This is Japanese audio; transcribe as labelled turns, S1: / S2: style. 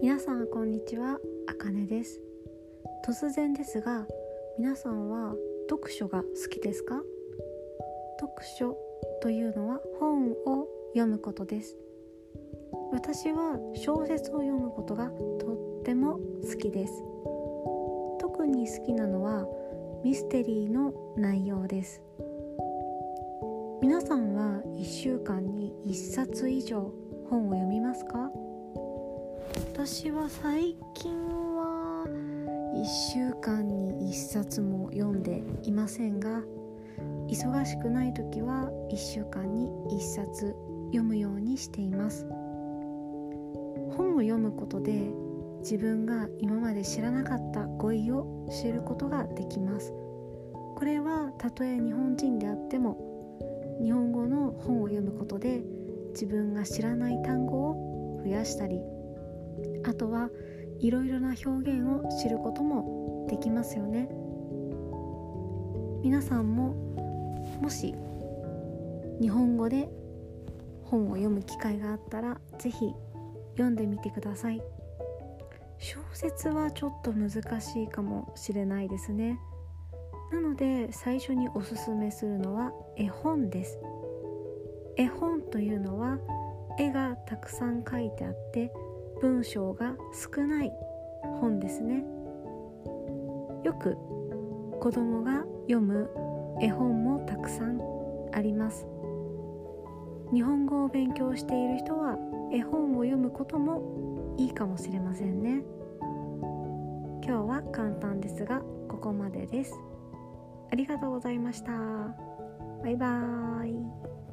S1: 皆さんこんにちはあかねです。突然ですが皆さんは読書が好きですか？読書というのは本を読むことです。私は小説を読むことがとっても好きです。特に好きなのはミステリーの内容です。皆さんは1週間に1冊以上本を読みますか？私は最近は1週間に1冊も読んでいませんが忙しくない時は1週間に1冊読むようにしています。本を読むことで自分が今まで知らなかった語彙を知ることができます。これはたとえ日本人であっても日本語の本を読むことで自分が知らない単語を増やしたりあとはいろいろな表現を知ることもできますよね。皆さんももし日本語で本を読む機会があったら是非読んでみてください。小説はちょっと難しいかもしれないですね。なので最初におすすめするのは絵本です。絵本というのは絵がたくさん書いてあって文章が少ない本ですね。よく子供が読む絵本もたくさんあります。日本語を勉強している人は絵本を読むこともいいかもしれませんね。今日は簡単ですがここまでです。ありがとうございました。バイバーイ。